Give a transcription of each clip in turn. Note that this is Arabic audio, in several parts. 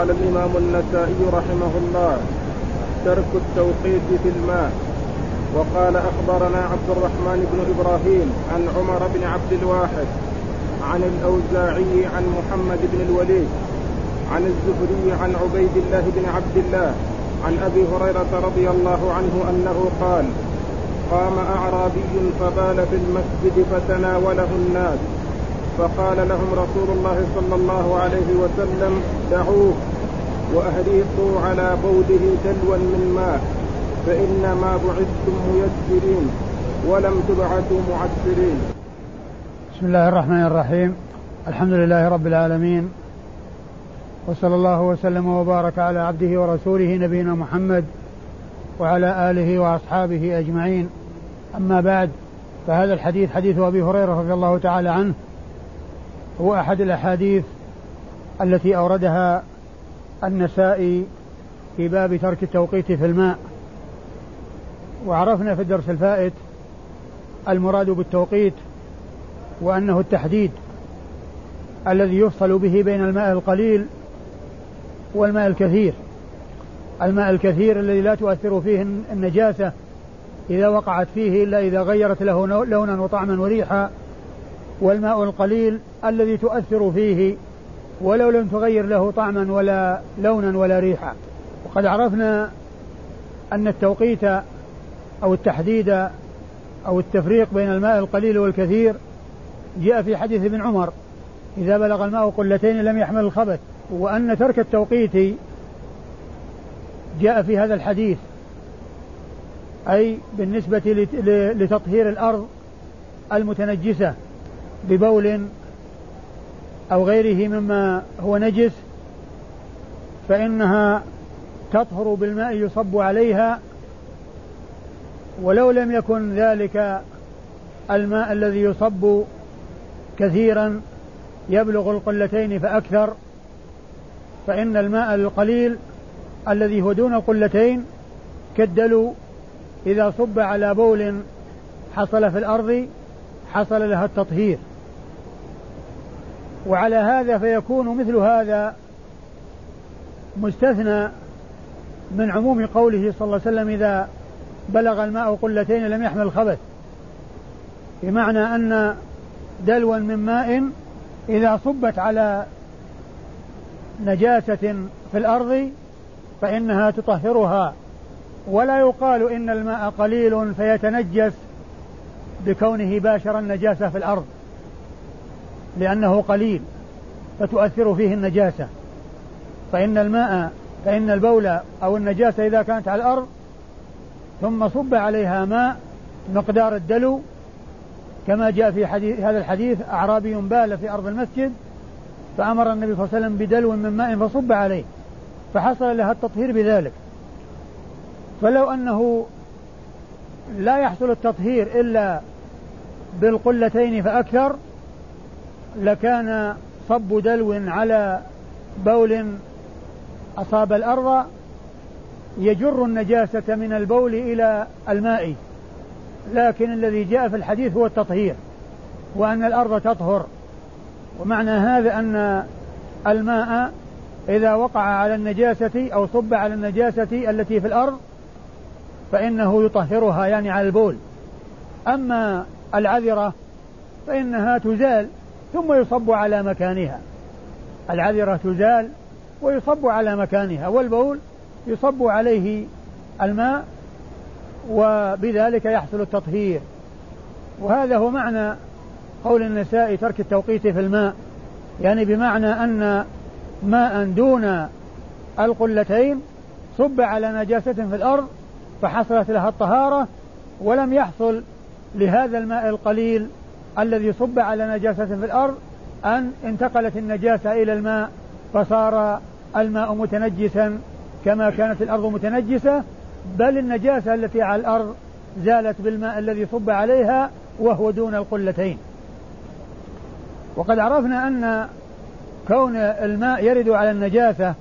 قال الإمام النسائي رحمه الله ترك التوقيت في الماء. وقال أخبرنا عبد الرحمن بن إبراهيم عن عمر بن عبد الواحد عن الأوزاعي عن محمد بن الوليد عن الزهري عن عبيد الله بن عبد الله عن أبي هريرة رضي الله عنه أنه قال قام أعرابي فبال في المسجد فتناوله الناس. فقال لهم رسول الله صلى الله عليه وسلم دعوه وأهريقوا على بوله دلوا من ماء فإنما بعثتم ميسرين ولم تبعثوا معسرين. بسم الله الرحمن الرحيم. الحمد لله رب العالمين وصلى الله وسلم وبارك على عبده ورسوله نبينا محمد وعلى آله وأصحابه أجمعين. أما بعد فهذا الحديث حديث أبي هريرة رضي الله تعالى عنه. هو أحد الأحاديث التي أوردها النسائي في باب ترك التوقيت في الماء. وعرفنا في الدرس الفائت المراد بالتوقيت وأنه التحديد الذي يفصل به بين الماء القليل والماء الكثير. الماء الكثير الذي لا تؤثر فيه النجاسة إذا وقعت فيه إلا إذا غيرت له لونا وطعما وريحا. والماء القليل الذي تؤثر فيه ولو لم تغير له طعما ولا لونا ولا ريحا. وقد عرفنا أن التوقيت أو التحديد أو التفريق بين الماء القليل والكثير جاء في حديث ابن عمر إذا بلغ الماء قلتين لم يحمل الخبث. وأن ترك التوقيت جاء في هذا الحديث أي بالنسبة لتطهير الأرض المتنجسة. ببول أو غيره مما هو نجس فإنها تطهر بالماء يصب عليها ولو لم يكن ذلك الماء الذي يصب كثيرا يبلغ القلتين فأكثر فإن الماء القليل الذي هو دون القلتين كالدلو إذا صب على بول حصل في الأرض حصل لها التطهير. وعلى هذا فيكون مثل هذا مستثنى من عموم قوله صلى الله عليه وسلم إذا بلغ الماء قلتين لم يحمل الخبث. بمعنى أن دلوا من ماء إذا صبت على نجاسة في الأرض فإنها تطهرها. ولا يقال إن الماء قليل فيتنجس بكونه باشر النجاسة في الأرض. لأنه قليل فتؤثر فيه النجاسة. فإن الماء فإن البول أو النجاسة إذا كانت على الأرض ثم صب عليها ماء مقدار الدلو كما جاء في حديث هذا الحديث أعرابي بال في أرض المسجد فأمر النبي صلى الله عليه وسلم بدلو من ماء فصب عليه فحصل لها التطهير بذلك. فلو أنه لا يحصل التطهير إلا بالقلتين فأكثر لكان صب دلو على بول أصاب الأرض يجر النجاسة من البول إلى الماء. لكن الذي جاء في الحديث هو التطهير وأن الأرض تطهر. ومعنى هذا أن الماء إذا وقع على النجاسة أو صب على النجاسة التي في الأرض فإنه يطهرها يعني على البول. أما العذرة فإنها تزال ثم يصب على مكانها. العذرة تزال ويصب على مكانها والبول يصب عليه الماء وبذلك يحصل التطهير. وهذا هو معنى قول النساء ترك التوقيت في الماء يعني بمعنى أن ماء دون القلتين صب على نجاسة في الأرض فحصلت لها الطهارة ولم يحصل لهذا الماء القليل الذي صب على نجاسة في الأرض أن انتقلت النجاسة إلى الماء فصار الماء متنجسا كما كانت الأرض متنجسة بل النجاسة التي على الأرض زالت بالماء الذي صب عليها وهو دون القلتين. وقد عرفنا أن كون الماء يرد على النجاسة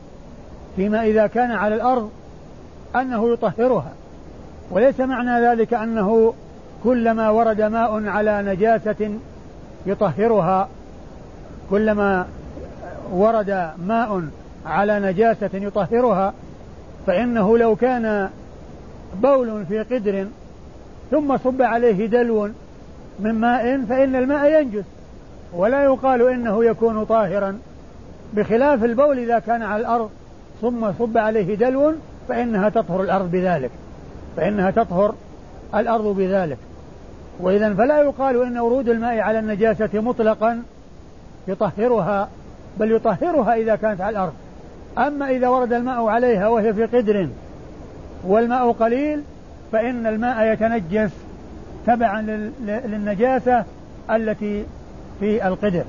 فيما إذا كان على الأرض أنه يطهرها وليس معنى ذلك أنه كلما ورد ماء على نجاسة يطهرها. كلما ورد ماء على نجاسة يطهرها. فإنه لو كان بول في قدر ثم صب عليه دلو من ماء فإن الماء ينجس. ولا يقال إنه يكون طاهرا. بخلاف البول إذا كان على الأرض ثم صب عليه دلو فإنها تطهر الأرض بذلك. فإنها تطهر الأرض بذلك. وإذا فلا يقال إن ورود الماء على النجاسة مطلقا يطهرها بل يطهرها إذا كانت على الأرض. أما إذا ورد الماء عليها وهي في قدر والماء قليل فإن الماء يتنجس تبعا للنجاسة التي في القدر.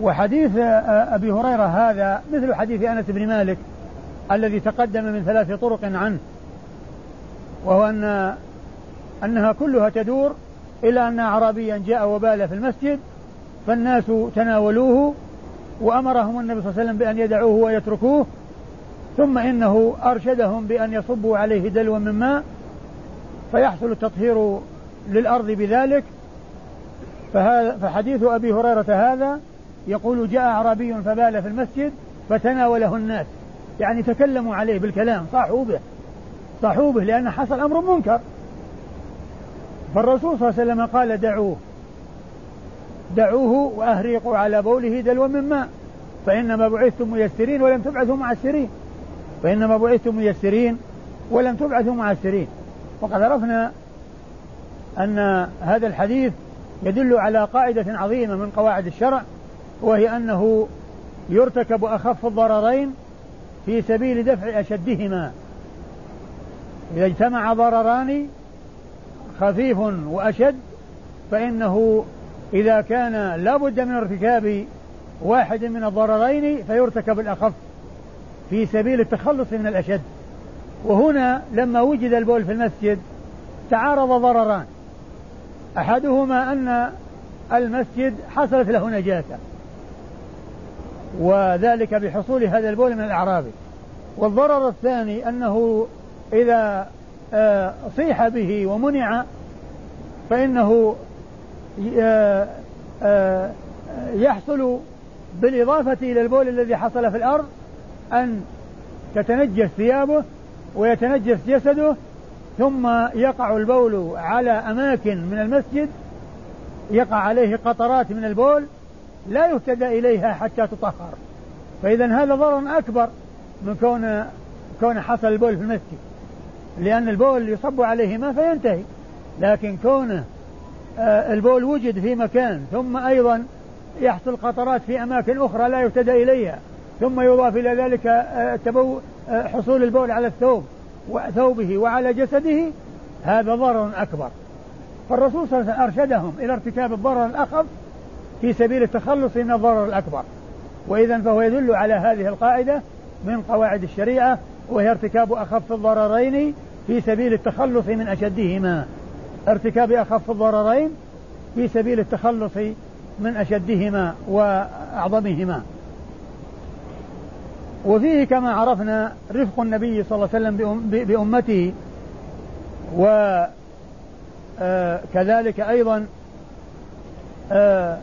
وحديث أبي هريرة هذا مثل حديث أنس بن مالك الذي تقدم من ثلاث طرق عنه وهو أن أنها كلها تدور إلى أن أعرابيا جاء وبال في المسجد فالناس تناولوه وأمرهم النبي صلى الله عليه وسلم بأن يدعوه ويتركوه ثم إنه أرشدهم بأن يصبوا عليه دلوا من ماء فيحصل التطهير للأرض بذلك. فحديث أبي هريرة هذا يقول جاء أعرابي فبال في المسجد فتناوله الناس يعني تكلموا عليه بالكلام صاحوا به صاحوا به لأن حصل أمر منكر. فالرسول صلى الله عليه وسلم قال دعوه. دعوه وأهريقوا على بوله دلوا من ماء. فإنما بعثتم ميسرين ولم تبعثوا معسرين فإنما بعثتم ميسرين ولم تبعثوا معسرين وقد عرفنا أن هذا الحديث يدل على قاعدة عظيمة من قواعد الشرع وهي أنه يرتكب أخف الضررين في سبيل دفع أشدهما. إذا اجتمع ضرران خفيف وأشد فإنه إذا كان لا بد من ارتكاب واحد من الضررين فيرتكب الأخف في سبيل التخلص من الأشد. وهنا لما وجد البول في المسجد تعارض ضرران. أحدهما أن المسجد حصلت له نجاسة وذلك بحصول هذا البول من الأعرابي والضرر الثاني أنه إذا صيح به ومنع فإنه آه، آه، يحصل بالإضافة إلى البول الذي حصل في الأرض أن تتنجس ثيابه ويتنجس جسده ثم يقع البول على أماكن من المسجد يقع عليه قطرات من البول لا يهتدى إليها حتى تطهر. فإذا هذا ضرر أكبر من كون كون حصل البول في المسجد. لأن البول يصب عليه ماء فينتهي. لكن كونه آه، البول وجد في مكان ثم أيضا يحصل قطرات في أماكن أخرى لا يهتدى إليها ثم يضاف إلى ذلك آه، تبو آه، حصول البول على الثوب وثوبه وعلى جسده هذا ضرر أكبر. فالرسول صلى الله عليه وسلم أرشدهم إلى ارتكاب الضرر الأخف في سبيل التخلص من الضرر الأكبر. وإذا فهو يدل على هذه القاعدة من قواعد الشريعة وهي ارتكاب أخف الضررين في سبيل التخلص من أشدهما. ارتكاب أخف الضررين في سبيل التخلص من أشدهما وأعظمهما. وفيه كما عرفنا رفق النبي صلى الله عليه وسلم بأمته وكذلك آه، أيضا آه،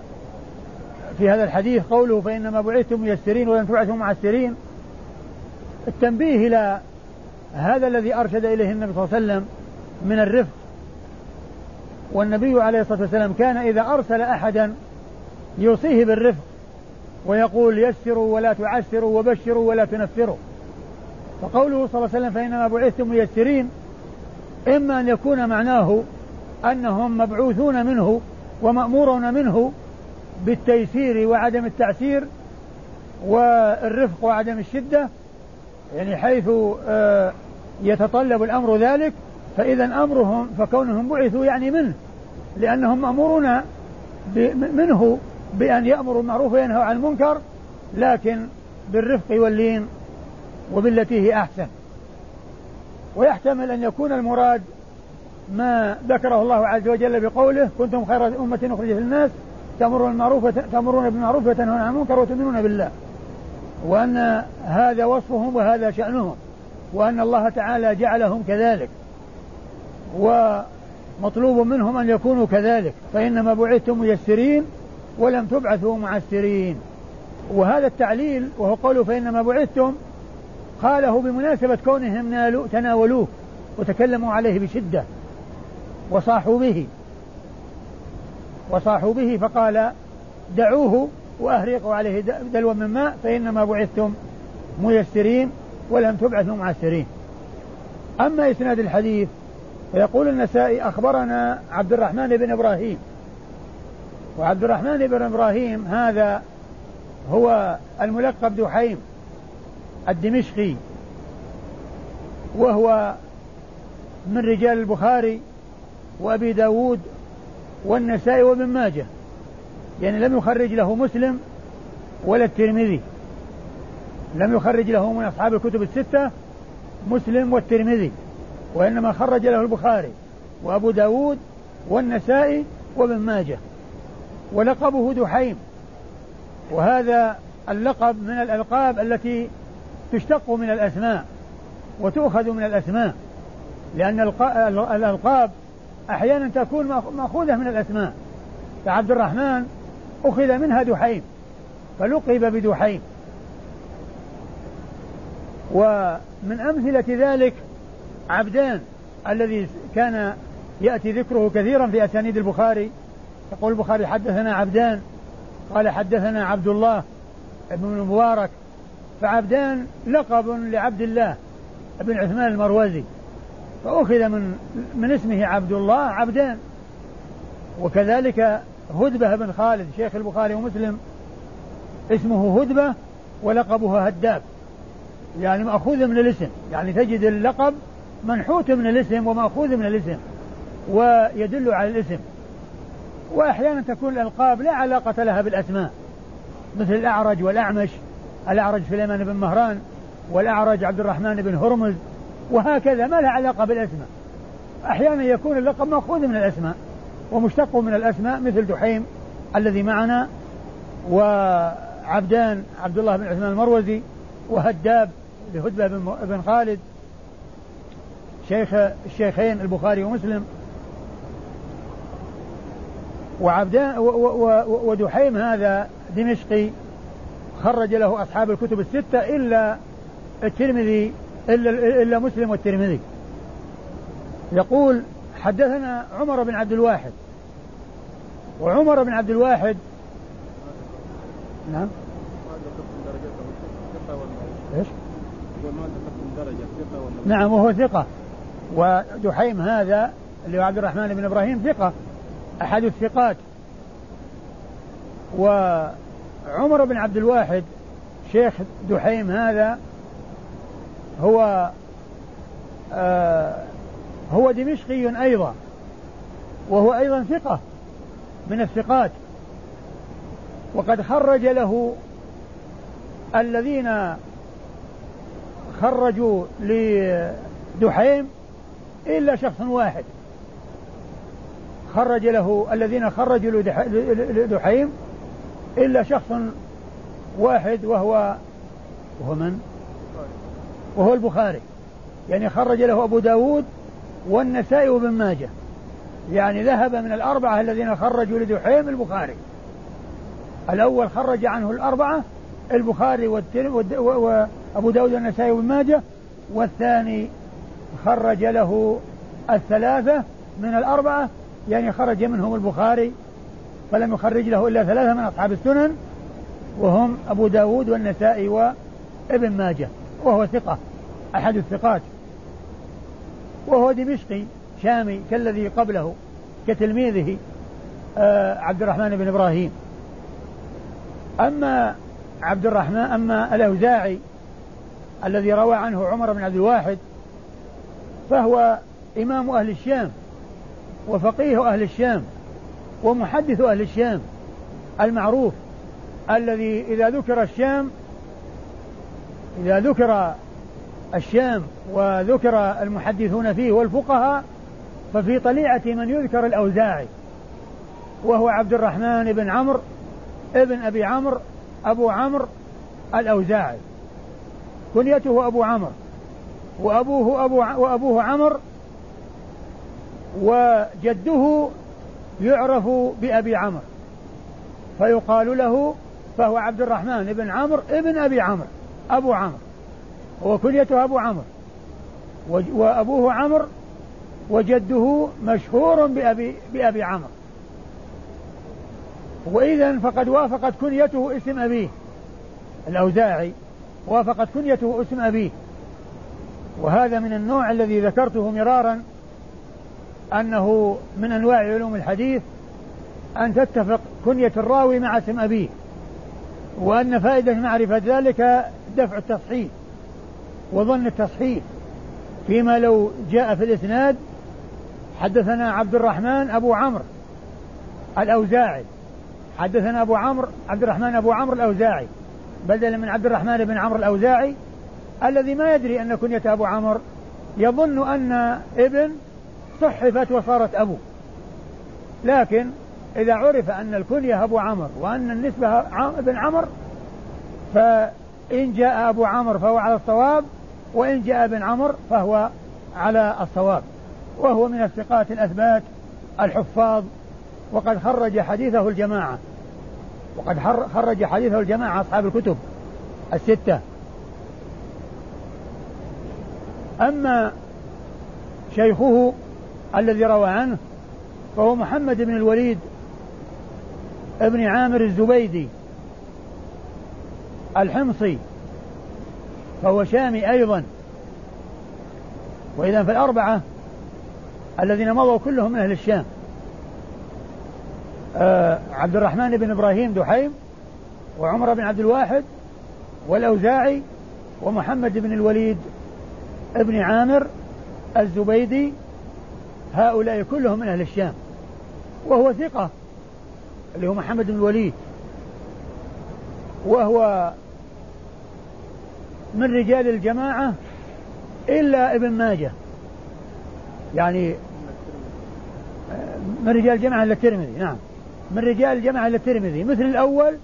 في هذا الحديث قوله فإنما بعثتم ميسرين ولم تبعثوا معسرين. التنبيه إلى هذا الذي أرشد إليه النبي صلى الله عليه وسلم من الرفق. والنبي عليه الصلاة والسلام كان إذا أرسل أحدا يوصيه بالرفق ويقول يسروا ولا تعسروا وبشروا ولا تنفروا. فقوله صلى الله عليه وسلم فإنما بعثتم ميسرين إما أن يكون معناه أنهم مبعوثون منه ومأمورون منه بالتيسير وعدم التعسير والرفق وعدم الشدة يعني حيث آه، يتطلب الأمر ذلك فإذا أمرهم فكونهم بعثوا يعني منه لأنهم مأمورون منه بأن يأمروا المعروف وينهوا عن المنكر لكن بالرفق واللين وبالتي هي أحسن. ويحتمل أن يكون المراد ما ذكره الله عز وجل بقوله كنتم خير أمة أخرجت للناس تأمرون بالمعروف تأمرون بالمعروف وتنهون عن المنكر وتؤمنون بالله. وأن هذا وصفهم وهذا شأنهم. وأن الله تعالى جعلهم كذلك ومطلوب منهم أن يكونوا كذلك فإنما بعثتم ميسرين ولم تبعثوا معسرين. وهذا التعليل وهو قوله فإنما بعثتم قاله بمناسبة كونهم تناولوه وتكلموا عليه بشدة وصاحوا به. وصاحوا به فقال دعوه وأهرقوا عليه دلوا من ماء فإنما بعثتم ميسرين ولم تبعثوا معسرين. أما إسناد الحديث فيقول النسائي أخبرنا عبد الرحمن بن إبراهيم. وعبد الرحمن بن إبراهيم هذا هو الملقب دحيم الدمشقي وهو من رجال البخاري وأبي داود والنسائي وابن ماجه. يعني لم يخرج له مسلم ولا الترمذي. لم يخرج له من أصحاب الكتب الستة مسلم والترمذي وإنما خرج له البخاري وأبو داود والنسائي وابن ماجه ولقبه دحيم. وهذا اللقب من الألقاب التي تشتق من الأسماء وتؤخذ من الأسماء لأن الألقاب أحيانا تكون مأخوذة من الأسماء. فعبد الرحمن أخذ منها دحيم فلقب بدحيم. ومن أمثلة ذلك عبدان الذي كان يأتي ذكره كثيرا في أسانيد البخاري. يقول البخاري حدثنا عبدان قال حدثنا عبد الله بن المبارك. فعبدان لقب لعبد الله بن عثمان المروزي فأخذ من من اسمه عبد الله عبدان. وكذلك هدبة بن خالد شيخ البخاري ومسلم اسمه هدبة ولقبه هداب. يعني مأخوذ من الاسم. يعني تجد اللقب منحوت من الاسم ومأخوذ من الاسم ويدل على الاسم. وأحيانا تكون الألقاب لا علاقة لها بالأسماء. مثل الأعرج والأعمش الأعرج سليمان بن مهران والأعرج عبد الرحمن بن هرمز وهكذا ما لها علاقة بالأسماء. أحيانا يكون اللقب مأخوذ من الأسماء ومشتق من الأسماء مثل دحيم الذي معنا وعبدان عبد الله بن عثمان المروزي وهداب لهدبة بن خالد شيخ الشيخين البخاري ومسلم وعبدان ودحيم هذا دمشقي خرج له أصحاب الكتب الستة إلا الترمذي إلا, إلا مسلم والترمذي. يقول حدثنا عمر بن عبد الواحد. وعمر بن عبد الواحد نعم. إيش؟ نعم وهو ثقة. ودحيم هذا اللي هو عبد الرحمن بن إبراهيم ثقة أحد الثقات. وعمر بن عبد الواحد شيخ دحيم هذا هو آه هو دمشقي أيضا. وهو أيضا ثقة من الثقات. وقد خرج له الذين خرجوا لدحيم إلا شخص واحد. خرج له الذين خرجوا لدحيم إلا شخص واحد وهو وهو من؟ وهو البخاري. يعني خرج له أبو داود والنسائي وابن ماجه. يعني ذهب من الأربعة الذين خرجوا لدحيم البخاري. الأول خرج عنه الأربعة البخاري وأبو داود والنسائي وابن ماجه والثاني خرج له الثلاثة من الأربعة يعني خرج منهم البخاري فلم يخرج له إلا ثلاثة من أصحاب السنن وهم أبو داود والنسائي وابن ماجه وهو ثقة أحد الثقات. وهو دمشقي شامي كالذي قبله كتلميذه آه عبد الرحمن بن إبراهيم. أما عبد الرحمن أما الأوزاعي الذي روى عنه عمر بن عبد الواحد فهو إمام أهل الشام وفقيه أهل الشام ومحدث أهل الشام المعروف الذي إذا ذكر الشام إذا ذكر الشام وذكر المحدثون فيه والفقهاء ففي طليعة من يذكر الأوزاعي وهو عبد الرحمن بن عمرو ابن أبي عمرو أبو عمرو الأوزاعي. كنيته أبو عمرو. وأبوه أبو وأبوه عمرو. وجده يعرف بأبي عمرو. فيقال له فهو عبد الرحمن بن عمرو ابن أبي عمرو أبو عمرو. هو كنيته أبو عمرو. وأبوه عمرو وجده مشهور بأبي, بأبي عمرو. وإذا فقد وافقت كنيته اسم أبيه الأوزاعي. وافقت كنيته اسم أبيه. وهذا من النوع الذي ذكرته مرارا أنه من أنواع علوم الحديث أن تتفق كنية الراوي مع اسم أبيه وأن فائدة معرفة ذلك دفع التصحيح وظن التصحيح. فيما لو جاء في الإسناد حدثنا عبد الرحمن أبو عمرو الأوزاعي. حدثنا أبو عمرو عبد الرحمن أبو عمرو الأوزاعي. بدلا من عبد الرحمن بن عمرو الأوزاعي الذي ما يدري أن كنية أبو عمرو يظن أن ابن صحفت وصارت أبو لكن إذا عرف أن الكنية أبو عمرو وأن النسبة ابن عمرو فإن جاء أبو عمرو فهو على الصواب وإن جاء ابن عمرو فهو على الصواب. وهو من الثقات الأثبات الحفاظ وقد خرج حديثه الجماعة. وقد خرج حديثه الجماعة أصحاب الكتب الستة. أما شيخه الذي روى عنه فهو محمد بن الوليد ابن عامر الزبيدي الحمصي فهو شامي أيضا. وإذا فالأربعة الذين مضوا كلهم من أهل الشام. عبد الرحمن بن إبراهيم دحيم وعمر بن عبد الواحد والأوزاعي ومحمد بن الوليد ابن عامر الزبيدي. هؤلاء كلهم من أهل الشام. وهو ثقة اللي هو محمد بن الوليد. وهو من رجال الجماعة إلا ابن ماجه. يعني من رجال الجماعة إلا الترمذي. نعم. من رجال الجماعة إلا الترمذي مثل الأول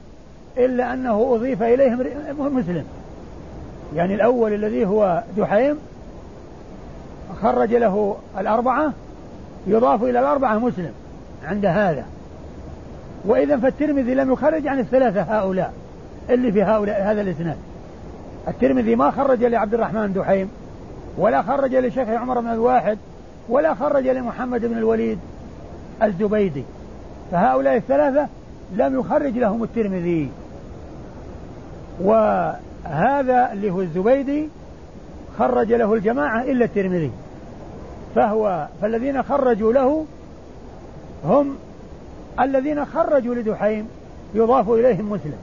إلا أنه أضيف إليه مسلم. يعني الأول الذي هو دحيم خرج له الأربعة يضاف إلى الأربعة مسلم عند هذا. وإذا فالترمذي لم يخرج عن الثلاثة هؤلاء اللي في هؤلاء هذا الإسناد. الترمذي ما خرج لعبد الرحمن دحيم ولا خرج لشيخ عمر بن الواحد ولا خرج لمحمد بن الوليد الزبيدي. فهؤلاء الثلاثة لم يخرج لهم الترمذي. وهذا اللي هو الزبيدي خرج له الجماعة إلا الترمذي. فهو فالذين خرجوا له هم الذين خرجوا لدحيم يضاف إليهم مسلم.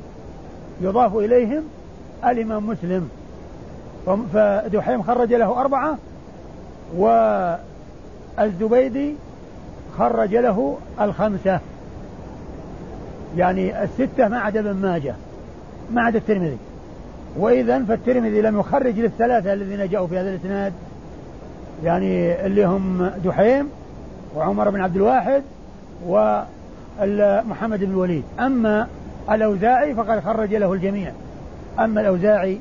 يضاف إليهم الإمام مسلم. فدحيم خرج له أربعة والزبيدي خرج له الخمسة. يعني الستة ما عدا ابن ماجه ما عدا الترمذي. وإذا فالترمذي لم يخرج للثلاثة الذين جاءوا في هذا الإسناد يعني اللي هم دحيم وعمر بن عبد الواحد ومحمد بن الوليد. أما الأوزاعي فقد خرج له الجميع. أما الأوزاعي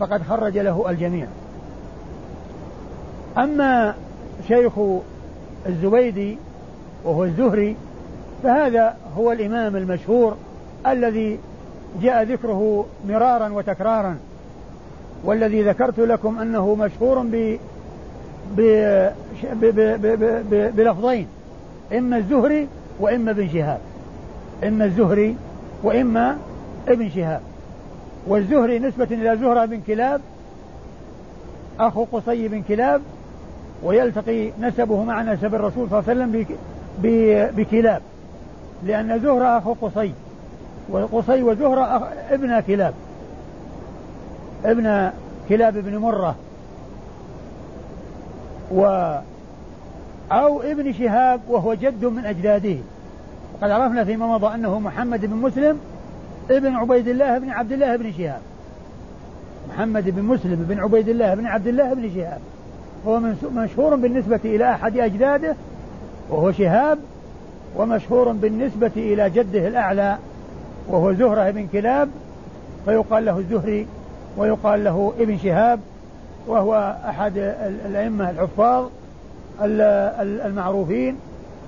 فقد خرج له الجميع. أما شيخ الزبيدي وهو الزهري فهذا هو الإمام المشهور الذي جاء ذكره مرارا وتكرارا والذي ذكرت لكم أنه مشهور ب بلفظين إما الزهري وإما ابن شهاب إما الزهري وإما ابن شهاب والزهري نسبة إلى زهرة بن كلاب أخو قصي بن كلاب ويلتقي نسبه مع نسب الرسول صلى الله عليه وسلم بكلاب. لأن زهرة أخو قصي وقصي وزهرة ابن كلاب. ابن كلاب بن مرة. و أو ابن شهاب وهو جد من أجداده. وقد عرفنا فيما مضى أنه محمد بن مسلم ابن عبيد الله بن عبد الله بن شهاب. محمد بن مسلم بن عبيد الله بن عبد الله بن شهاب. هو مشهور بالنسبة إلى أحد أجداده وهو شهاب ومشهور بالنسبة إلى جده الأعلى وهو زهرة بن كلاب فيقال له الزهري ويقال له ابن شهاب وهو أحد الأئمة الحفاظ المعروفين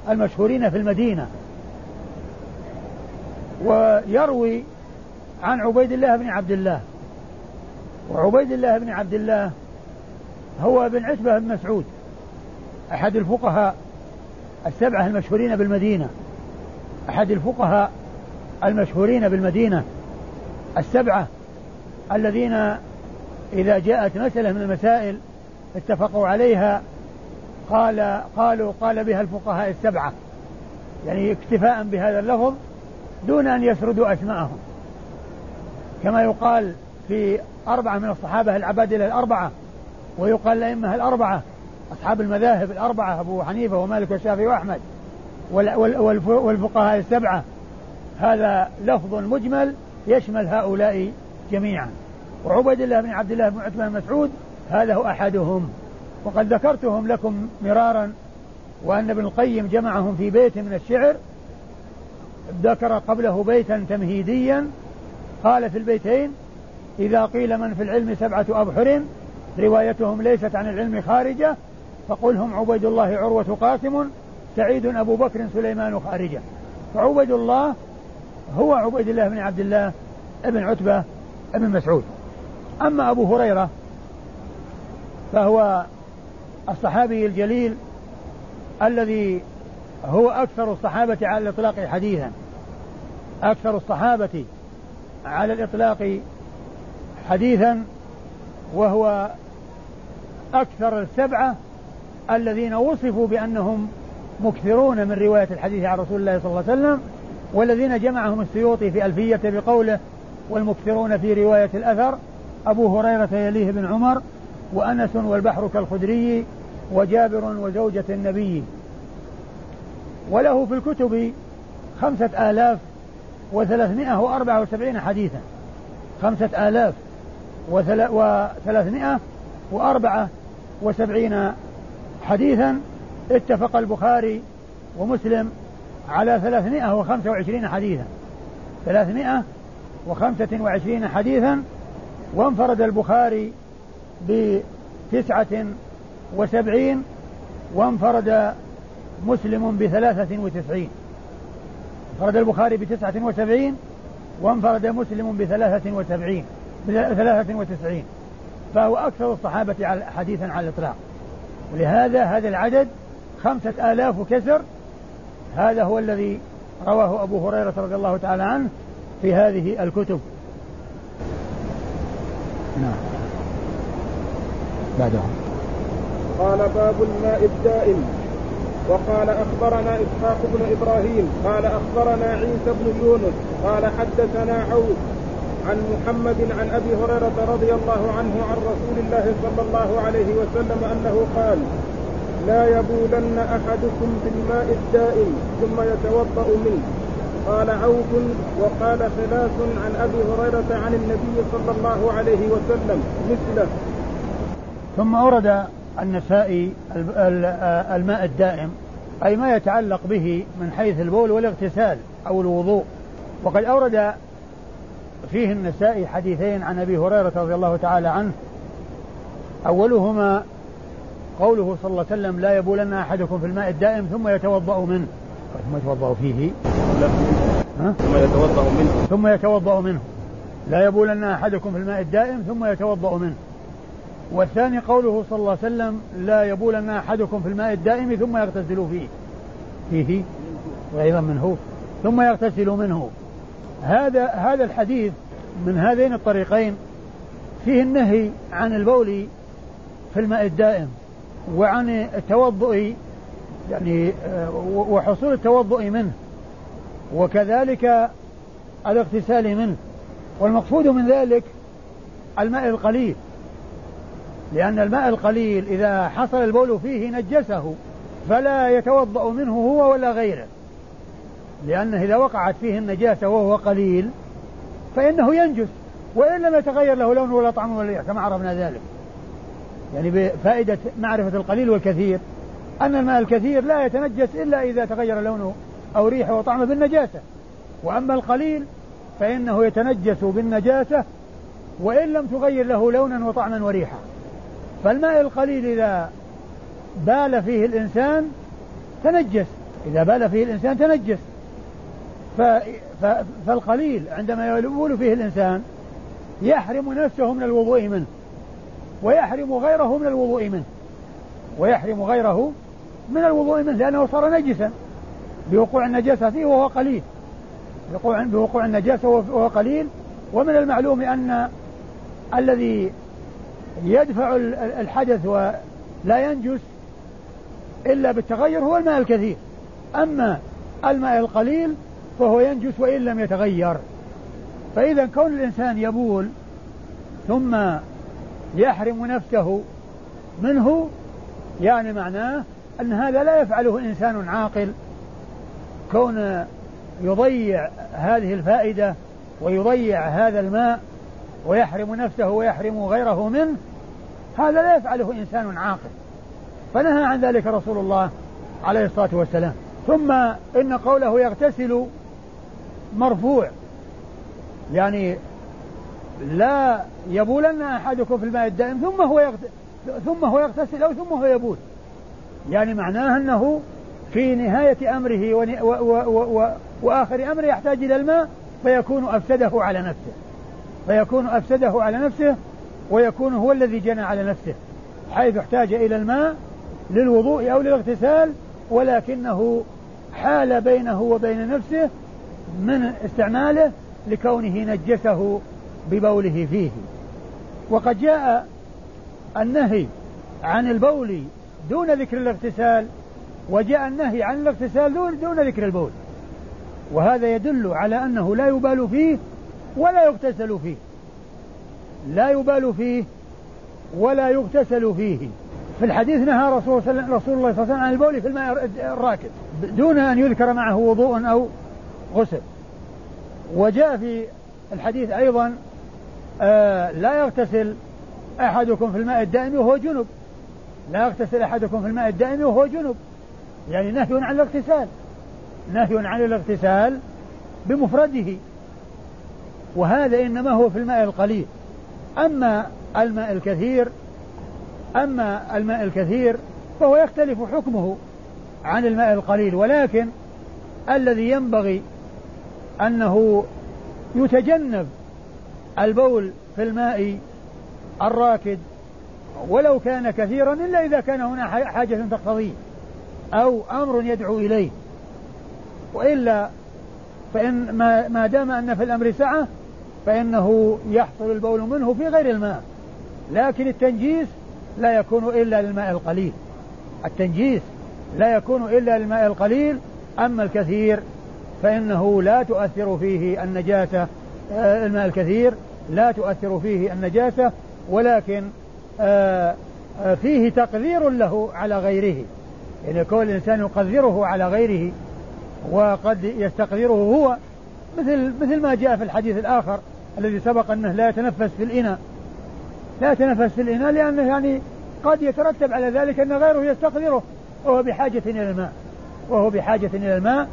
المشهورين في المدينة. ويروي عن عبيد الله بن عبد الله. وعبيد الله بن عبد الله هو بن عتبة بن مسعود أحد الفقهاء. السبعة المشهورين بالمدينة. أحد الفقهاء المشهورين بالمدينة. السبعة الذين إذا جاءت مسألة من المسائل اتفقوا عليها قال قالوا قال بها الفقهاء السبعة. يعني اكتفاء بهذا اللفظ دون أن يسردوا أسماءهم. كما يقال في أربعة من الصحابة العبادلة الأربعة ويقال الأئمة الأربعة أصحاب المذاهب الأربعة أبو حنيفة ومالك والشافعي وأحمد. والفقهاء السبعة. هذا لفظ مجمل يشمل هؤلاء جميعا. وعبيد الله بن عبد الله بن عثمان مسعود هذا هو أحدهم. وقد ذكرتهم لكم مرارا وأن ابن القيم جمعهم في بيت من الشعر. ذكر قبله بيتا تمهيديا. قال في البيتين إذا قيل من في العلم سبعة أبحر روايتهم ليست عن العلم خارجة فقل هم عبيد الله عروة قاسم سعيد أبو بكر سليمان خارجة. فعبيد الله هو عبيد الله بن عبد الله ابن عتبة ابن مسعود. أما أبو هريرة فهو الصحابي الجليل الذي هو أكثر الصحابة على الإطلاق حديثا. أكثر الصحابة على الإطلاق حديثا وهو أكثر السبعة الذين وصفوا بأنهم مكثرون من رواية الحديث عن رسول الله صلى الله عليه وسلم والذين جمعهم السيوطي في ألفية بقوله والمكثرون في رواية الأثر أبو هريرة يليه بن عمر وأنس والبحر كالخدري وجابر وزوجة النبي. وله في الكتب خمسة آلاف وثلاثمائة وأربعة وسبعين حديثا. خمسة آلاف وثلاثمائة وأربعة وسبعين حديثا اتفق البخاري ومسلم على ثلاثمائة وخمسة وعشرين حديثا. ثلاثمائة وخمسة وعشرين حديثا وانفرد البخاري بتسعة وسبعين وانفرد مسلم بثلاثة وتسعين. انفرد البخاري بتسعة وسبعين وانفرد مسلم بثلاثة وسبعين بثلاثة وتسعين. فهو أكثر الصحابة حديثا على الإطلاق. ولهذا هذا العدد خمسة آلاف وكسر هذا هو الذي رواه أبو هريرة رضي الله تعالى عنه في هذه الكتب. نعم. بعدهم قال باب الماء الدائم. وقال أخبرنا إسحاق بن إبراهيم قال أخبرنا عيسى بن يونس قال حدثنا عوف عن محمد عن أبي هريرة رضي الله عنه عن رسول الله صلى الله عليه وسلم أنه قال لا يبولن أحدكم في الماء الدائم ثم يتوضأ منه. قال عوف وقال ثلاث عن أبي هريرة عن النبي صلى الله عليه وسلم مثله. ثم ورد النسائي الماء الدائم أي ما يتعلق به من حيث البول والاغتسال أو الوضوء. وقد أورد فيه النسائي حديثين عن أبي هريرة رضي الله تعالى عنه. أولهما قوله صلى الله عليه وسلم لا يبولن أحدكم في الماء الدائم ثم يتوضأ منه. ثم يتوضأ فيه. ثم يتوضأ منه. ثم يتوضأ منه. لا يبولن أحدكم في الماء الدائم ثم يتوضأ منه. والثاني قوله صلى الله عليه وسلم لا يبولن أحدكم في الماء الدائم ثم يغتسل فيه. فيه. وأيضا منه. ثم يغتسل منه. هذا هذا الحديث من هذين الطريقين فيه النهي عن البول في الماء الدائم وعن التوضؤ يعني آه، وحصول التوضؤ منه وكذلك الاغتسال منه. والمقصود من ذلك الماء القليل لأن الماء القليل إذا حصل البول فيه نجسه فلا يتوضأ منه هو ولا غيره. لأنه إذا وقعت فيه النجاسة وهو قليل فإنه ينجس وإن لم يتغير له لون ولا طعم ولا ريح كما عرفنا ذلك. يعني بفائدة معرفة القليل والكثير أن الماء الكثير لا يتنجس إلا إذا تغير لونه أو ريحه وطعمه بالنجاسة. وأما القليل فإنه يتنجس بالنجاسة وإن لم تغير له لونا وطعما وريحا. فالماء القليل إذا بال فيه الإنسان تنجس إذا بال فيه الإنسان تنجس. فالقليل عندما يبول فيه الإنسان يحرم نفسه من الوضوء منه ويحرم غيره من الوضوء منه ويحرم غيره من الوضوء منه لأنه صار نجسا. بوقوع النجاسة فيه وهو قليل. بوقوع, النجاسة وهو قليل. ومن المعلوم أن الذي يدفع الحدث ولا ينجس إلا بالتغير هو الماء الكثير. أما الماء القليل فهو ينجس وإن لم يتغير. فإذا كون الإنسان يبول ثم يحرم نفسه منه يعني معناه أن هذا لا يفعله إنسان عاقل. كون يضيع هذه الفائدة ويضيع هذا الماء ويحرم نفسه ويحرم غيره منه هذا لا يفعله إنسان عاقل. فنهى عن ذلك رسول الله عليه الصلاة والسلام. ثم إن قوله يغتسل مرفوع. يعني لا يبولن أحدكم في الماء الدائم ثم هو ثم هو يغتسل أو ثم هو يبول. يعني معناه أنه في نهاية أمره و... و... و... وآخر أمره يحتاج إلى الماء فيكون أفسده على نفسه. فيكون أفسده على نفسه ويكون هو الذي جنى على نفسه حيث احتاج إلى الماء للوضوء أو للاغتسال ولكنه حال بينه وبين نفسه من استعماله لكونه نجسه ببوله فيه. وقد جاء النهي عن البول دون ذكر الاغتسال وجاء النهي عن الاغتسال دون, دون ذكر البول. وهذا يدل على أنه لا يبال فيه ولا يغتسل فيه. لا يبال فيه ولا يغتسل فيه. في الحديث نهى رسول, رسول الله صلى الله عليه وسلم عن البول في الماء الراكد. دون أن يذكر معه وضوء أو غسل. وجاء في الحديث أيضا آه لا يغتسل أحدكم في الماء الدائم وهو جنب. لا يغتسل أحدكم في الماء الدائم وهو جنب. يعني نهي عن الاغتسال. نهي عن الاغتسال بمفرده. وهذا إنما هو في الماء القليل. أما الماء الكثير أما الماء الكثير فهو يختلف حكمه عن الماء القليل. ولكن الذي ينبغي أنه يتجنب البول في الماء الراكد ولو كان كثيرا إلا إذا كان هنا حاجة تقتضيه أو أمر يدعو إليه. وإلا فإن ما, ما دام أن في الأمر سعة فإنه يحصل البول منه في غير الماء. لكن التنجيس لا يكون إلا للماء القليل. التنجيس لا يكون إلا للماء القليل أما الكثير فإنه لا تؤثر فيه النجاسة آه، الماء الكثير لا تؤثر فيه النجاسة ولكن آه، آه، فيه تقدير له على غيره. يعني كل الإنسان يقدره على غيره وقد يستقدره هو مثل مثل ما جاء في الحديث الآخر الذي سبق أنه لا يتنفس في الإناء. لا يتنفس في الإناء لأنه يعني قد يترتب على ذلك أن غيره يستقدره وهو بحاجة إلى الماء وهو بحاجة إلى الماء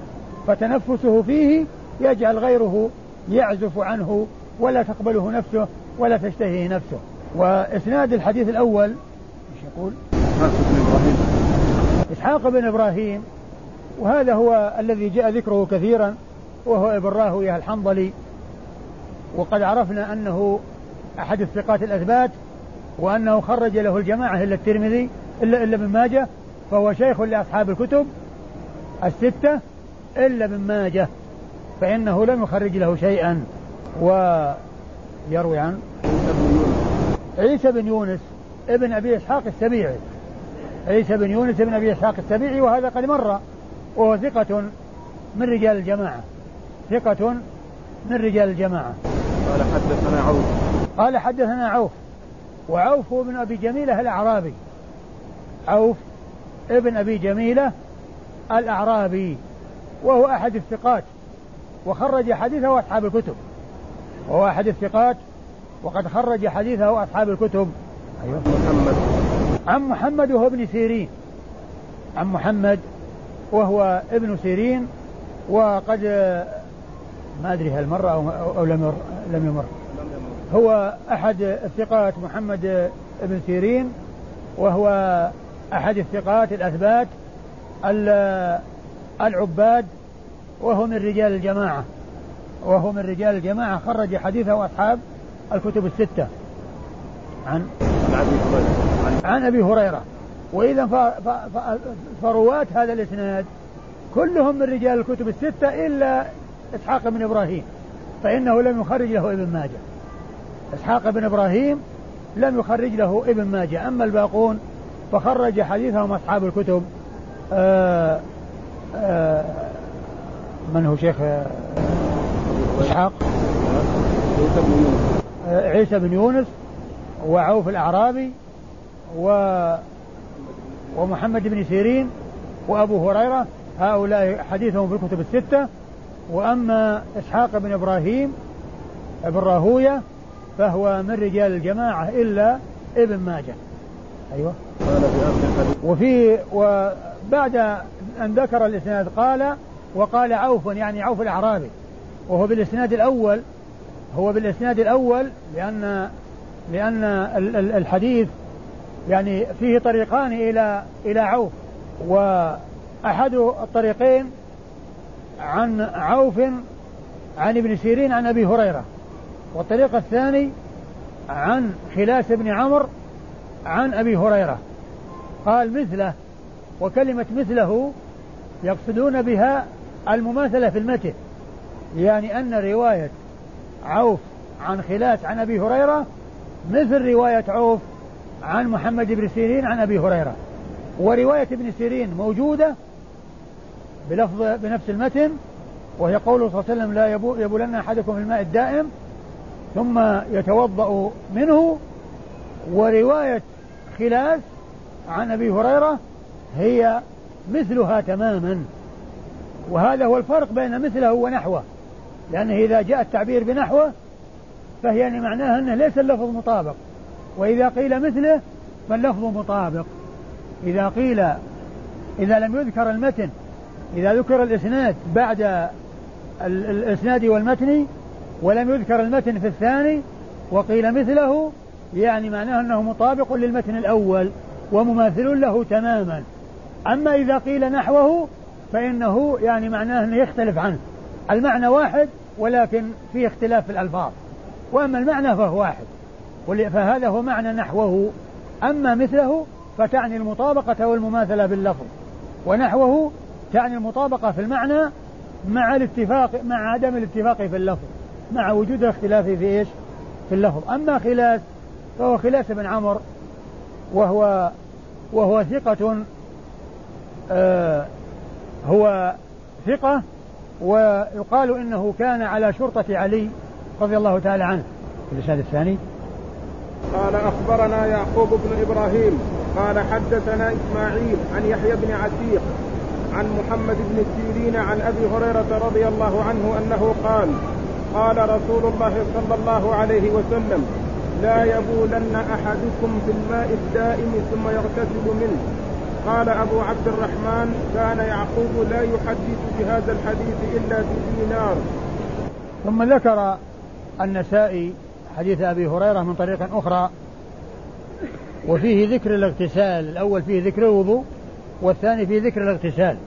فتنفسه فيه يجعل غيره يعزف عنه ولا تقبله نفسه ولا تشتهيه نفسه. وإسناد الحديث الأول إيش يقول؟ إسحاق بن إبراهيم. إسحاق بن إبراهيم وهذا هو الذي جاء ذكره كثيرا وهو ابن راهوية الحنظلي. وقد عرفنا أنه أحد الثقات الأثبات وأنه خرج له الجماعة إلا الترمذي إلا إلا ابن ماجه فهو شيخ لأصحاب الكتب الستة. إلا ابن ماجه فإنه لم يخرج له شيئا. ويروي عن عيسى بن يونس ابن أبي إسحاق السبيعي. عيسى بن يونس ابن أبي إسحاق السبيعي وهذا قد مر وهو ثقة من رجال الجماعة. ثقة من رجال الجماعة. قال حدثنا عوف. قال حدثنا عوف. وعوف هو ابن أبي جميلة الأعرابي. عوف ابن أبي جميلة الأعرابي. وهو أحد الثقات وخرج حديثه أصحاب الكتب. وهو أحد الثقات وقد خرج حديثه أصحاب الكتب. أيوة. محمد عن محمد وهو ابن سيرين. عن محمد وهو ابن سيرين وقد ما أدري هل مر أو, أو لم يمر لم يمر. هو أحد الثقات محمد بن سيرين وهو أحد الثقات الأثبات العباد وهو من رجال الجماعة وهو من رجال الجماعة. خرج حديثه أصحاب الكتب الستة. عن عن أبي هريرة. وإذا فرواة هذا الإسناد كلهم من رجال الكتب الستة إلا إسحاق بن إبراهيم فإنه لم يخرج له ابن ماجه. إسحاق بن إبراهيم لم يخرج له ابن ماجه. أما الباقون فخرج حديثهم أصحاب الكتب آآ من هو شيخ إسحاق؟ عيسى بن يونس. وعوف الأعرابي و ومحمد بن سيرين وأبو هريرة. هؤلاء حديثهم في الكتب الستة. وأما إسحاق بن إبراهيم بن راهوية فهو من رجال الجماعة إلا ابن ماجه. أيوة. وفي وبعد أن ذكر الإسناد قال وقال عوف يعني عوف الأعرابي. وهو بالإسناد الأول هو بالإسناد الأول لأن لأن الحديث يعني فيه طريقان إلى إلى عوف. وأحد الطريقين عن عوف عن ابن سيرين عن أبي هريرة. والطريق الثاني عن خلاس بن عمرو عن أبي هريرة. قال مثله وكلمة مثله يقصدون بها المماثلة في المتن يعني أن رواية عوف عن خلاس عن أبي هريرة مثل رواية عوف عن محمد بن سيرين عن أبي هريرة. ورواية ابن سيرين موجودة بلفظ بنفس المتن وهي قوله صلى الله عليه وسلم لا يبولن أحدكم في الماء الدائم ثم يتوضأ منه ورواية خلاس عن أبي هريرة هي مثلها تماما. وهذا هو الفرق بين مثله ونحوه. لأنه إذا جاء التعبير بنحوه فهي يعني معناها أنه ليس اللفظ مطابق. وإذا قيل مثله فاللفظ مطابق. إذا قيل إذا لم يذكر المتن إذا ذكر الإسناد بعد الإسناد والمتن ولم يذكر المتن في الثاني وقيل مثله يعني معناه أنه مطابق للمتن الأول ومماثل له تماما. أما إذا قيل نحوه فإنه يعني معناه أنه يختلف عنه. المعنى واحد ولكن فيه اختلاف في الألفاظ. وأما المعنى فهو واحد. فهذا هو معنى نحوه. أما مثله فتعني المطابقة والمماثلة باللفظ. ونحوه تعني المطابقة في المعنى مع الاتفاق مع عدم الاتفاق في اللفظ. مع وجود الاختلاف في إيش؟ في اللفظ، أما خلاس فهو خلاس بن عمر وهو وهو ثقة هو ثقة ويقال إنه كان على شرطة علي رضي الله تعالى عنه. في الاسناد الثاني قال أخبرنا يعقوب بن إبراهيم قال حدثنا إسماعيل عن يحيى بن عتيق عن محمد بن سيرين عن أبي هريرة رضي الله عنه أنه قال قال رسول الله صلى الله عليه وسلم لا يبولن أحدكم في الماء الدائم ثم يغتسل منه قال أبو عبد الرحمن كان يعقوب لا يحدث بهذا الحديث إلا بدينار. ثم ذكر النسائي حديث أبي هريرة من طريق أخرى وفيه ذكر الاغتسال الأول فيه ذكر الوضوء والثاني فيه ذكر الاغتسال.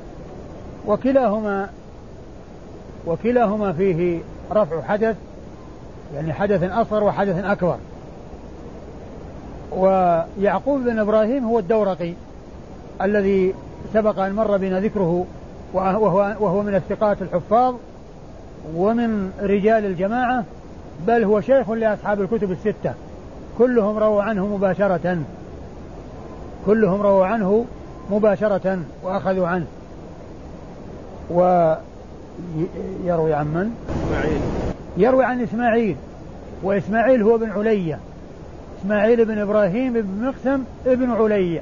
وكلاهما وكلاهما فيه رفع حدث يعني حدث أصغر وحدث أكبر. ويعقوب بن إبراهيم هو الدورقي. الذي سبق أن مر بنا ذكره وهو, وهو من الثقات الحفاظ ومن رجال الجماعة بل هو شيخ لأصحاب الكتب الستة. كلهم رووا عنه مباشرة. كلهم رووا عنه مباشرة وأخذوا عنه. ويروي عن من؟ إسماعيل. يروي عن إسماعيل. وإسماعيل هو بن علية إسماعيل بن إبراهيم بن مقسم ابن علية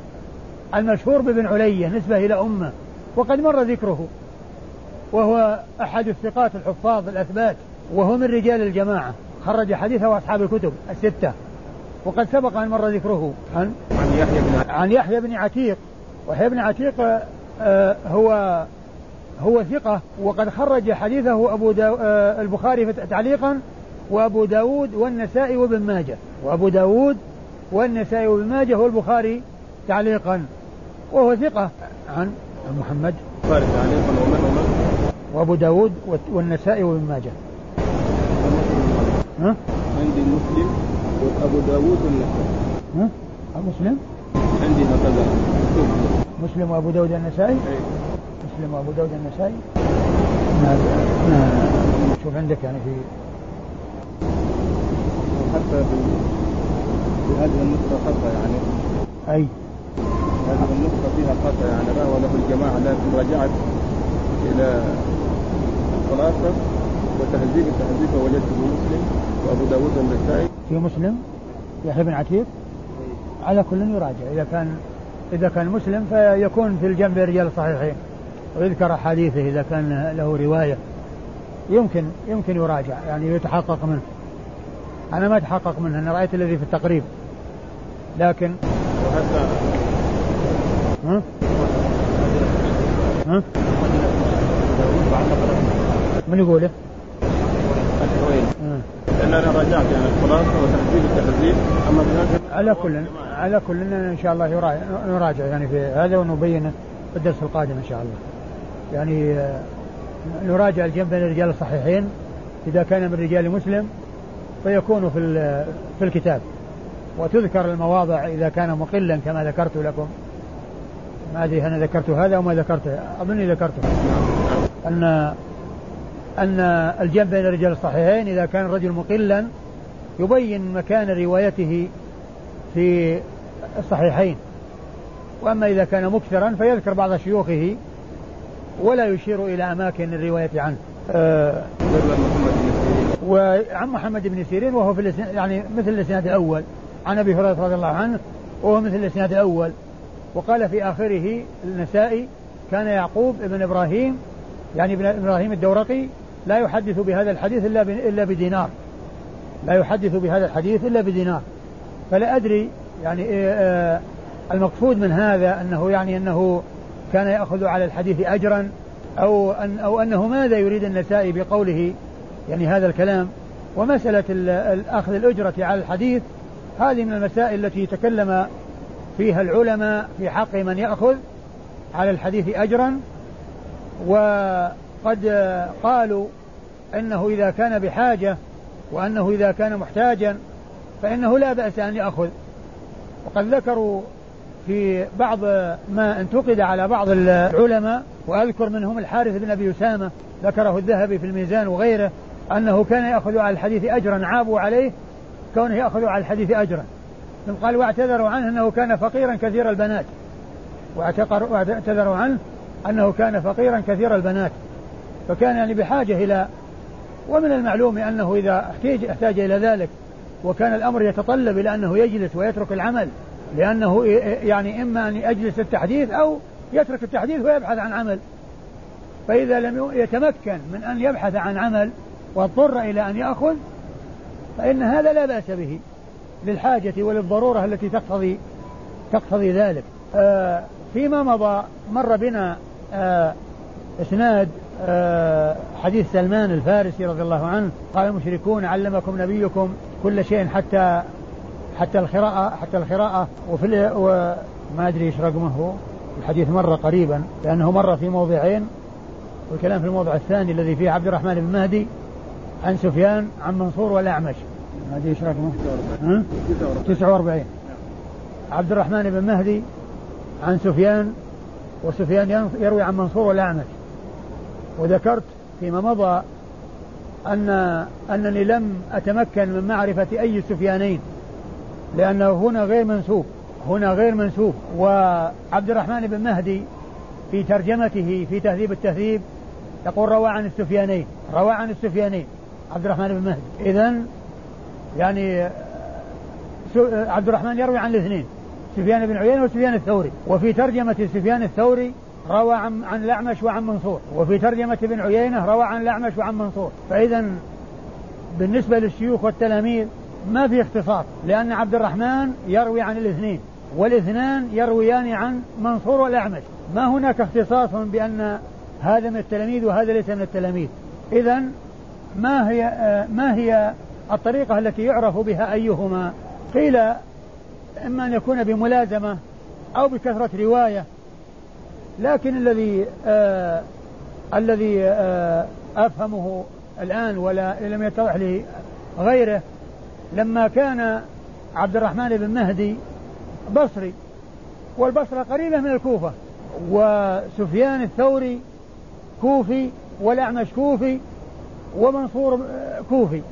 المشهور بابن علية نسبة إلى أمه وقد مر ذكره وهو أحد الثقات الحفاظ الأثبات وهو من رجال الجماعة خرج حديثه أصحاب الكتب الستة وقد سبق أن مر ذكره عن عن يحيى بن عن يحيى بن عتيق ويحيى بن عتيق آه، هو هو ثقة وقد خرج حديثه أبو داو آه البخاري تعليقا وأبو داود والنسائي وابن ماجه وأبو داود والنسائي وابن ماجه والبخاري تعليقا. وهو ثقة عن محمد البخاري تعليقا ومن ومن وأبو داود والنسائي وابن ماجه ها؟ عندي مسلم وأبو داود والنسائي ها؟ مسلم؟ عندي هكذا مسلم وأبو داود النسائي؟ أي. مسلم وأبو داود النسائي؟ ما ما شوف عندك يعني في حتى في في هذه النسخة خطأ يعني أي هذه النسخة فيها خطأ يعني روى له الجماعة لكن رجعت إلى الخلاصة وتهذيب التهذيب وجدته مسلم وأبو داود النسائي في مسلم؟ يحيى بن عتيق؟ على كل يراجع. إذا كان إذا كان مسلم فيكون في الجنب رجال الصحيحين. ويذكر أحاديثه إذا كان له رواية. يمكن يمكن يراجع يعني يتحقق منه. أنا ما أتحقق منه أنا رأيت الذي في التقريب. لكن وحتى ها؟ ها؟ من يقوله؟ وين؟ ها. لأن أنا راجعت يعني أما بهذا على كل على كل إن شاء الله نراجع يعني في هذا ونبينه في الدرس القادم إن شاء الله يعني آه، نراجع الجمع بين الرجال الصحيحين إذا كان من رجال مسلم فيكون في في الكتاب وتذكر المواضع إذا كان مقلا كما ذكرت لكم ما أدري أنا ذكرت هذا أو ما ذكرته أظني ذكرته. أن أن الجمع بين الرجال الصحيحين إذا كان الرجل مقلا يبين مكان روايته في الصحيحين. وأما إذا كان مكثرا فيذكر بعض شيوخه ولا يشير إلى أماكن الرواية عنه. آه وعن محمد بن سيرين وهو في يعني مثل الإسناد الأول. عن أبي هريرة رضي الله عنه وهو مثل الإسناد الأول. وقال في آخره النسائي كان يعقوب بن إبراهيم يعني ابن إبراهيم الدورقي لا يحدث بهذا الحديث إلا ب- إلا بدينار. لا يحدث بهذا الحديث إلا بدينار. فلا أدري يعني إيه، آه، المقصود من هذا أنه يعني أنه كان يأخذ على الحديث اجرا أو ان أو أنه ماذا يريد النسائي بقوله يعني هذا الكلام؟ ومسألة أخذ الأجرة على الحديث هذه من المسائل التي تكلم فيها العلماء في حق من يأخذ على الحديث أجرا وقد قالوا أنه إذا كان بحاجة وأنه إذا كان محتاجا فإنه لا بأس أن يأخذ. وقد ذكروا في بعض ما انتقد على بعض العلماء وأذكر منهم الحارث بن أبي أسامة ذكره الذهبي في الميزان وغيره أنه كان يأخذ على الحديث أجرا عابوا عليه كونه يأخذ على الحديث أجرا. ثم قال واعتذروا عنه أنه كان فقيرا كثير البنات. واعتذروا عنه أنه كان فقيرا كثير البنات. فكان يعني بحاجة إلى ومن المعلوم أنه إذا احتاج احتاج إلى ذلك وكان الأمر يتطلب إلى أنه يجلس ويترك العمل لأنه يعني إما أن يجلس التحديث أو يترك التحديث ويبحث عن عمل. فإذا لم يتمكن من أن يبحث عن عمل واضطر إلى أن يأخذ فإن هذا لا بأس به. للحاجة وللضرورة التي تقتضي تقتضي ذلك. آه فيما مضى مر بنا آه إسناد آه حديث سلمان الفارسي رضي الله عنه قال المشركون علمكم نبيكم كل شيء حتى حتى القراءة حتى القراءة. وفي وما أدري إيش رقمه الحديث مر قريبا لأنه مر في موضعين والكلام في الموضع الثاني الذي فيه عبد الرحمن بن مهدي عن سفيان عن منصور والأعمش. أدري إيش رقمه؟ ها؟ 49 عبد الرحمن بن مهدي عن سفيان وسفيان يروي عن منصور والأعمش. وذكرت فيما مضى أن أنني لم أتمكن من معرفة أي السفيانين لأنه هنا غير منسوب. هنا غير منسوب. وعبد الرحمن بن مهدي في ترجمته في تهذيب التهذيب يقول روى عن السفيانين. روى عن السفيانين. عبد الرحمن بن مهدي. إذا يعني عبد الرحمن يروي عن الاثنين سفيان بن عيينة وسفيان الثوري. وفي ترجمة سفيان الثوري روى عن عن الأعمش وعن منصور. وفي ترجمة ابن عيينة روى عن الأعمش وعن منصور. فإذا بالنسبة للشيوخ والتلاميذ ما في اختصاص لأن عبد الرحمن يروي عن الاثنين والاثنان يرويان عن منصور والأعمش. ما هناك اختصاص بأن هذا من التلاميذ وهذا ليس من التلاميذ. إذا ما هي آه، ما هي الطريقة التي يعرف بها أيهما. قيل إما أن يكون بملازمة أو بكثرة رواية. لكن الذي آه، الذي آه، أفهمه الآن ولا لم يتضح لي غيره لما كان عبد الرحمن بن مهدي بصري والبصرة قريبة من الكوفة وسفيان الثوري كوفي والأعمش كوفي ومنصور كوفي.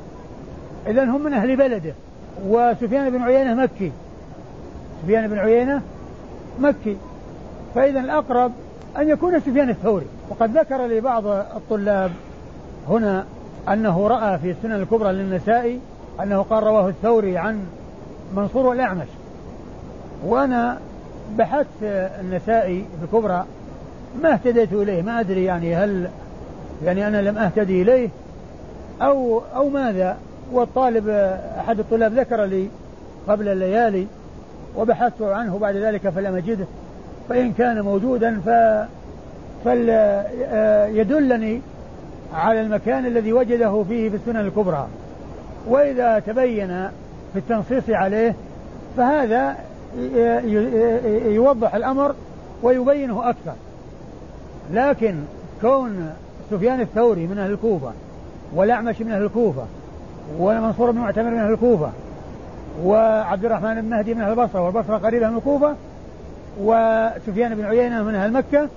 إذا هم من أهل بلده. وسفيان بن عيينة مكي. سفيان بن عيينة مكي. فإذا الأقرب أن يكون سفيان الثوري. وقد ذكر لي بعض الطلاب هنا أنه رأى في السنن الكبرى للنسائي أنه قال رواه الثوري عن منصور والأعمش. وأنا بحثت النسائي الكبرى ما اهتديت إليه ما أدري يعني هل يعني أنا لم أهتدي إليه أو أو ماذا؟ والطالب أحد الطلاب ذكر لي قبل الليالي وبحثت عنه بعد ذلك فلم أجده. فإن كان موجودا ف فليدلني على المكان الذي وجده فيه في السنن الكبرى. وإذا تبين في التنصيص عليه فهذا يوضح الأمر ويبينه أكثر. لكن كون سفيان الثوري من أهل الكوفة والأعمش من أهل الكوفة ومنصور بن معتمر من أهل الكوفة وعبد الرحمن بن مهدي من أهل البصرة والبصرة قريبة من الكوفة وسفيان بن عيينة من أهل مكة.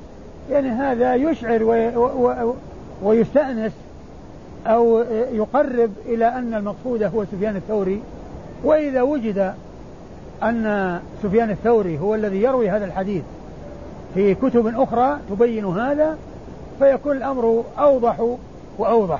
يعني هذا يشعر ويستأنس أو يقرب إلى أن المقصود هو سفيان الثوري. وإذا وجد أن سفيان الثوري هو الذي يروي هذا الحديث في كتب أخرى تبين هذا فيكون الأمر أوضح وأوضح.